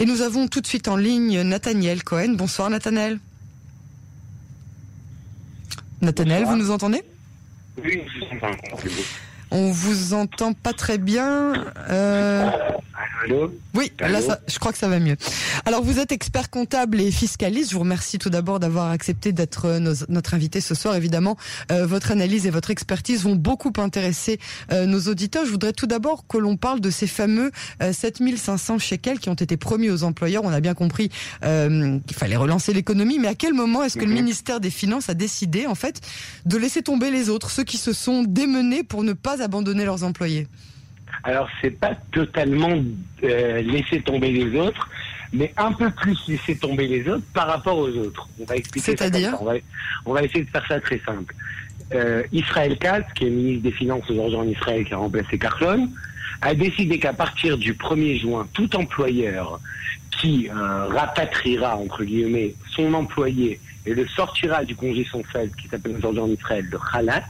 Et nous avons tout de suite en ligne Nathaniel Cohen. Bonsoir Nathaniel. Nathaniel, vous nous entendez? Oui, je vous entends. On vous entend pas très bien. Euh... Allô Oui, là, ça, je crois que ça va mieux. Alors, vous êtes expert comptable et fiscaliste. Je vous remercie tout d'abord d'avoir accepté d'être euh, nos- notre invité ce soir. Évidemment, euh, votre analyse et votre expertise vont beaucoup intéresser euh, nos auditeurs. Je voudrais tout d'abord que l'on parle de ces fameux euh, 7500 shekels qui ont été promis aux employeurs. On a bien compris qu'il fallait relancer l'économie, mais à quel moment est-ce que le Mhm. ministère des Finances a décidé, en fait, de laisser tomber les autres, ceux qui se sont démenés pour ne pas abandonner leurs employés? Alors, c'est pas totalement euh, laisser tomber les autres, mais un peu plus laisser tomber les autres par rapport aux autres. On va expliquer. ça C'est-à-dire on va, on va essayer de faire ça très simple. Euh, Israël Katz, qui est ministre des Finances aujourd'hui en Israël, qui a remplacé Carlon, a décidé qu'à partir du 1er juin, tout employeur qui euh, rapatriera, entre guillemets, son employé et le sortira du congé sans solde, qui s'appelle aujourd'hui en Israël le Khalat,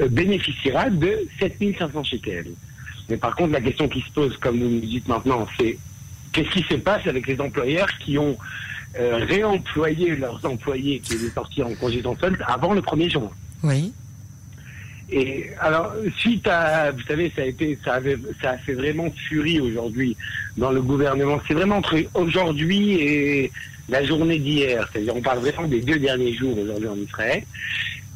euh, bénéficiera de 7500 shekels. Mais par contre, la question qui se pose, comme vous me dites maintenant, c'est qu'est-ce qui se passe avec les employeurs qui ont euh, réemployé leurs employés qui étaient sortis en congé solde avant le 1er juin Oui. et alors, suite à, vous savez, ça a été, ça avait, ça a fait vraiment furie aujourd'hui dans le gouvernement. C'est vraiment entre aujourd'hui et la journée d'hier. C'est-à-dire, on parle vraiment des deux derniers jours aujourd'hui en Israël.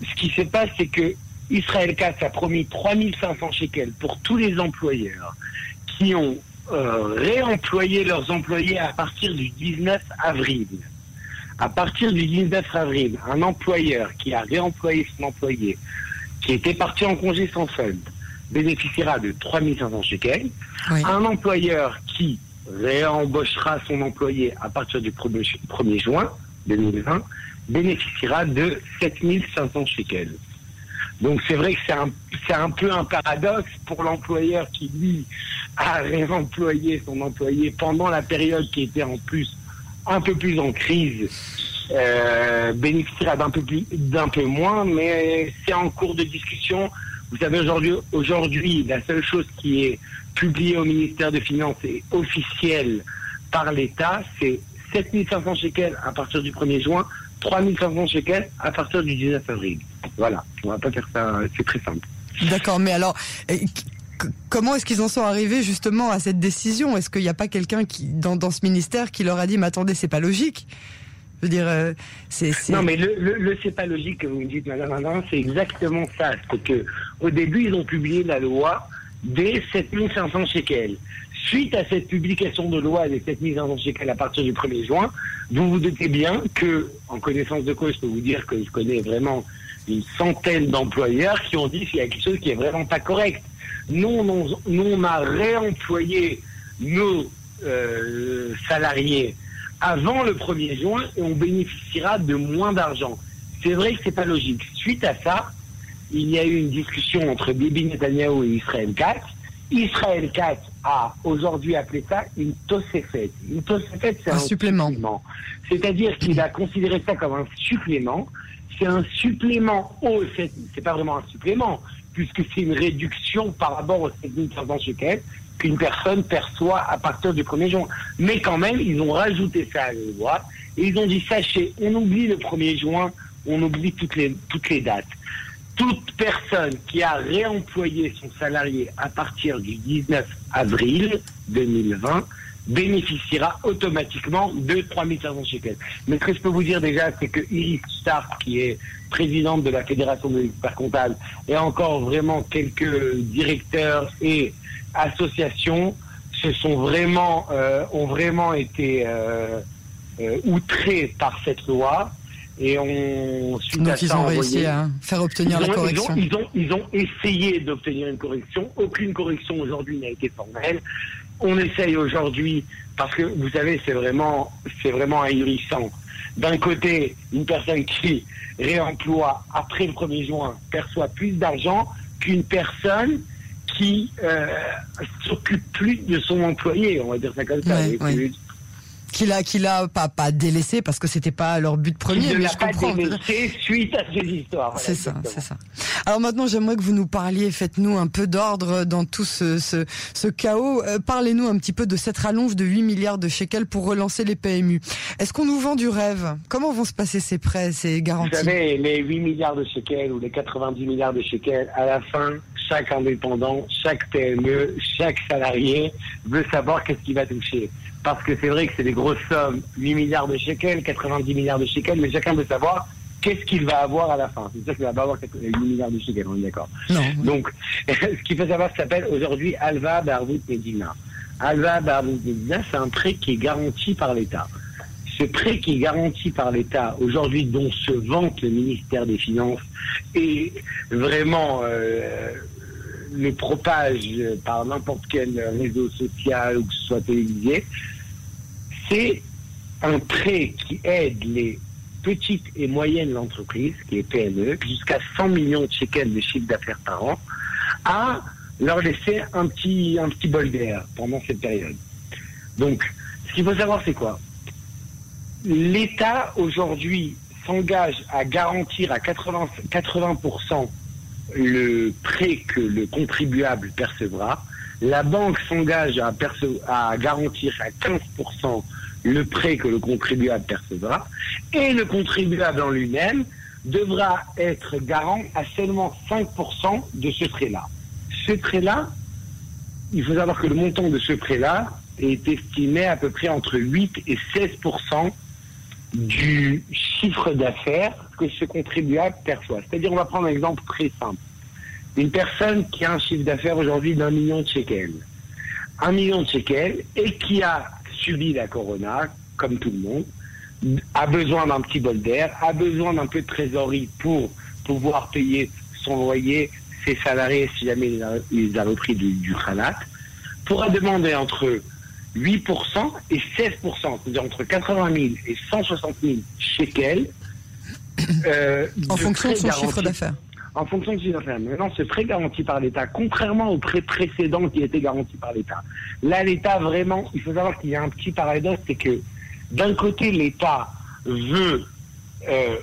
Ce qui se passe, c'est que Israël Katz a promis 3500 shekels pour tous les employeurs qui ont euh, réemployé leurs employés à partir du 19 avril. À partir du 19 avril, un employeur qui a réemployé son employé qui était parti en congé sans solde bénéficiera de 3500 shekels. Oui. Un employeur qui réembauchera son employé à partir du 1er, ju- 1er juin 2020 bénéficiera de 7500 shekels. Donc c'est vrai que c'est un, un peu un paradoxe pour l'employeur qui, lui, a réemployé son employé pendant la période qui était en plus un peu plus en crise euh, bénéficiera d'un peu plus, d'un peu moins, mais c'est en cours de discussion. Vous savez aujourd'hui, aujourd'hui, la seule chose qui est publiée au ministère des Finances et officielle par l'État, c'est 7500 shekels à partir du 1er juin, 3500 shekels à partir du 19 avril. Voilà, on va pas faire ça, c'est très simple. D'accord, mais alors, euh, comment est-ce qu'ils en sont arrivés justement à cette décision? Est-ce qu'il n'y a pas quelqu'un qui, dans, dans ce ministère qui leur a dit, mais attendez, c'est pas logique? Je veux dire, euh, c'est... Non, mais le, le, le c'est pas logique que vous me dites, madame, madame, c'est exactement ça. C'est que au début, ils ont publié la loi des 7500 shekels. Suite à cette publication de loi des 7500 shekels à partir du 1er juin, vous vous doutez bien que, en connaissance de cause, je peux vous dire que je connais vraiment une centaine d'employeurs qui ont dit qu'il y a quelque chose qui est vraiment pas correct. Nous, on, nous, on a réemployé nos euh, salariés avant le 1er juin et on bénéficiera de moins d'argent. C'est vrai que c'est pas logique. Suite à ça, il y a eu une discussion entre Bibi Netanyahu et Israël Katz. Israël Katz a aujourd'hui appelé ça une tosefet. Une tosefet, c'est Un un, supplément. C'est-à-dire qu'il a considéré ça comme un supplément. C'est un supplément au, c'est c'est pas vraiment un supplément, puisque c'est une réduction par rapport aux 7500 shekels qu'une personne perçoit à partir du 1er juin. Mais quand même, ils ont rajouté ça à la loi et ils ont dit, sachez, on oublie le 1er juin, on oublie toutes les, toutes les dates. Toute personne qui a réemployé son salarié à partir du 19 avril 2020 bénéficiera automatiquement de 3500 shekels. Mais ce que je peux vous dire déjà, c'est que Iris Stark, qui est présidente de la Fédération de l'expert comptable, et encore vraiment quelques directeurs et associations se sont vraiment, euh, ont vraiment été euh, euh, outrés par cette loi. Et on, suite à Donc ils ça, ont envoyé- réussi à faire obtenir la ont- correction. Ils ont, ils ont, ils ont essayé d'obtenir une correction. Aucune correction aujourd'hui n'a été formelle. On essaye aujourd'hui parce que vous savez, c'est vraiment, c'est vraiment ahurissant. D'un côté, une personne qui réemploie après le 1er juin perçoit plus d'argent qu'une personne qui euh, s'occupe plus de son employé, on va dire ça comme ça. Ouais, ouais. Qu'il a, qu'il a pas, pas délaissé parce que c'était pas leur but premier, ne mais l'a je pas comprends. dénoncé suite à ces histoires. Voilà, C'est ça, c'est ça. Alors maintenant, j'aimerais que vous nous parliez, faites-nous un peu d'ordre dans tout ce, ce, ce chaos. Euh, Parlez-nous un petit peu de cette rallonge de 8 milliards de shekels pour relancer les PMU. Est-ce qu'on nous vend du rêve? Comment vont se passer ces prêts, ces garanties? Vous savez, les 8 milliards de shekels ou les 90 milliards de shekels, à la fin, chaque indépendant, chaque PME, chaque salarié veut savoir qu'est-ce qu'il va toucher. Parce que c'est vrai que c'est des grosses sommes, 8 milliards de shekels, 90 milliards de shekels, mais chacun veut savoir qu'est-ce qu'il va avoir à la fin. C'est sûr qu'il va pas avoir 8 milliards de shekels, on est d'accord. Non. Donc, ce qu'il faut savoir, ça s'appelle aujourd'hui Alva Barbout Medina. Alva Barbout Medina, c'est un prêt qui est garanti par l'État. Ce prêt qui est garanti par l'État, aujourd'hui, dont se vante le ministère des Finances, et vraiment euh, le propage par n'importe quel réseau social ou que ce soit télévisé, c'est un prêt qui aide les petites et moyennes entreprises, qui est PME, jusqu'à 100 millions de shekels de chiffre d'affaires par an, à leur laisser un petit, un petit bol d'air pendant cette période. Donc, ce qu'il faut savoir, c'est quoi? L'État, aujourd'hui, s'engage à garantir à 80, 80% le prêt que le contribuable percevra. La banque s'engage à, garantir à 15% le prêt que le contribuable percevra. Et le contribuable en lui-même devra être garant à seulement 5% de ce prêt-là. Ce prêt-là, il faut savoir que le montant de ce prêt-là est estimé à peu près entre 8 et 16% du chiffre d'affaires que ce contribuable perçoit. C'est-à-dire, on va prendre un exemple très simple. Une personne qui a un chiffre d'affaires aujourd'hui d'un million de shekels, un million de shekels, et qui a subi la corona, comme tout le monde, a besoin d'un petit bol d'air, a besoin d'un peu de trésorerie pour pouvoir payer son loyer, ses salariés, si jamais il a, il a repris du, du khalat, pourra demander entre 8% et 16%, c'est-à-dire entre 80 000 et 160 000 shekels. euh, En fonction de son chiffre d'affaires. En fonction de son chiffre d'affaires. Maintenant, ce prêt garanti par l'État, contrairement au prêt précédent qui était garanti par l'État. Là, l'État, vraiment, il faut savoir qu'il y a un petit paradoxe, c'est que d'un côté, l'État veut euh,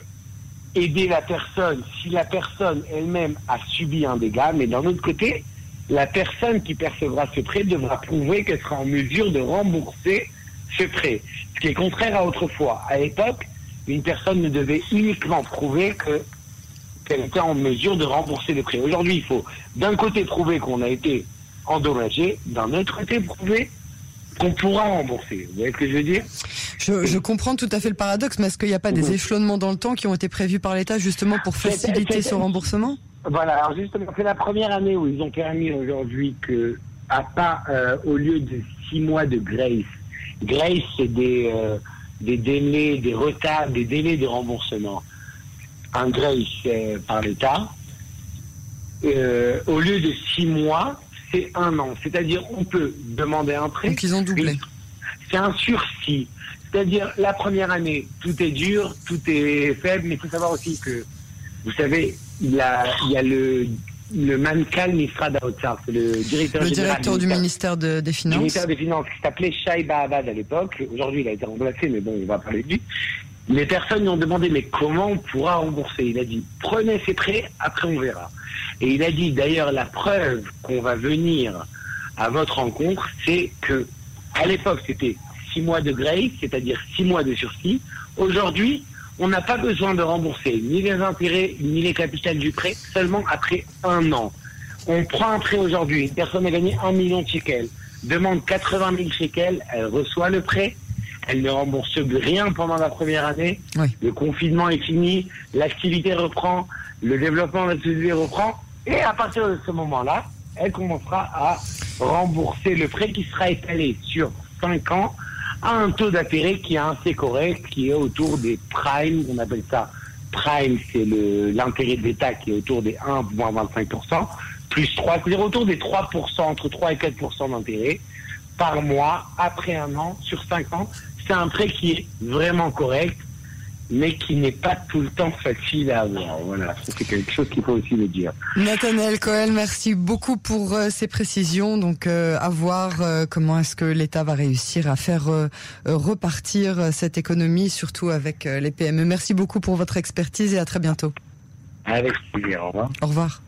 aider la personne si la personne elle-même a subi un dégât, mais d'un autre côté, la personne qui percevra ce prêt devra prouver qu'elle sera en mesure de rembourser ce prêt. Ce qui est contraire à autrefois. À l'époque, une personne ne devait uniquement prouver que qu'elle était en mesure de rembourser le prêt. Aujourd'hui, il faut d'un côté prouver qu'on a été endommagé, d'un autre côté prouver qu'on pourra rembourser. Vous voyez ce que je veux dire? Je, je comprends tout à fait le paradoxe, mais est-ce qu'il n'y a pas des échelonnements dans le temps qui ont été prévus par l'État justement pour faciliter ce remboursement? Voilà, alors justement, c'est la première année où ils ont permis aujourd'hui que, à pas, euh, au lieu de six mois de grace, grace c'est des, euh, des délais, des retards, des délais de remboursement. Un grace euh, par l'État. Au lieu de six mois, c'est un an. C'est-à-dire, on peut demander un prêt. Donc ils ont doublé. C'est un sursis. C'est-à-dire, la première année, tout est dur, tout est faible, mais il faut savoir aussi que, vous savez, il y a, il y a le, le Mankal Misra Daotsar, c'est le directeur Le directeur du ministère de- des Finances. ministère des Finances, qui s'appelait Shai Abad à l'époque. Aujourd'hui, il a été remplacé, mais bon, on va parler de lui. Les personnes lui ont demandé, mais comment on pourra rembourser? Il a dit, prenez ces prêts, après on verra. Et il a dit, d'ailleurs, la preuve qu'on va venir à votre rencontre, c'est que, à l'époque, c'était six mois de grace, c'est-à-dire six mois de sursis. Aujourd'hui, on n'a pas besoin de rembourser ni les intérêts, ni les capitales du prêt, seulement après un an. On prend un prêt aujourd'hui, une personne a gagné un million de shekels, demande 80 000 shekels, elle reçoit le prêt, elle ne rembourse rien pendant la première année, Oui. le confinement est fini, l'activité reprend, le développement de la société reprend, et à partir de ce moment-là, elle commencera à rembourser le prêt qui sera étalé sur 5 ans un taux d'intérêt qui est assez correct, qui est autour des primes, on appelle ça prime, c'est l'intérêt de l'État qui est autour des 1,25%, plus 3, c'est-à-dire autour des 3%, entre 3 et 4% d'intérêt par mois, après un an, sur 5 ans. C'est un prêt qui est vraiment correct, mais qui n'est pas tout le temps facile à avoir. Voilà, c'est quelque chose qu'il faut aussi le dire. Nathanaël Cohen, merci beaucoup pour euh, ces précisions. Donc, euh, à voir euh, comment est-ce que l'État va réussir à faire euh, euh, repartir cette économie, surtout avec les PME. Merci beaucoup pour votre expertise et à très bientôt. Avec plaisir, au revoir. Au revoir.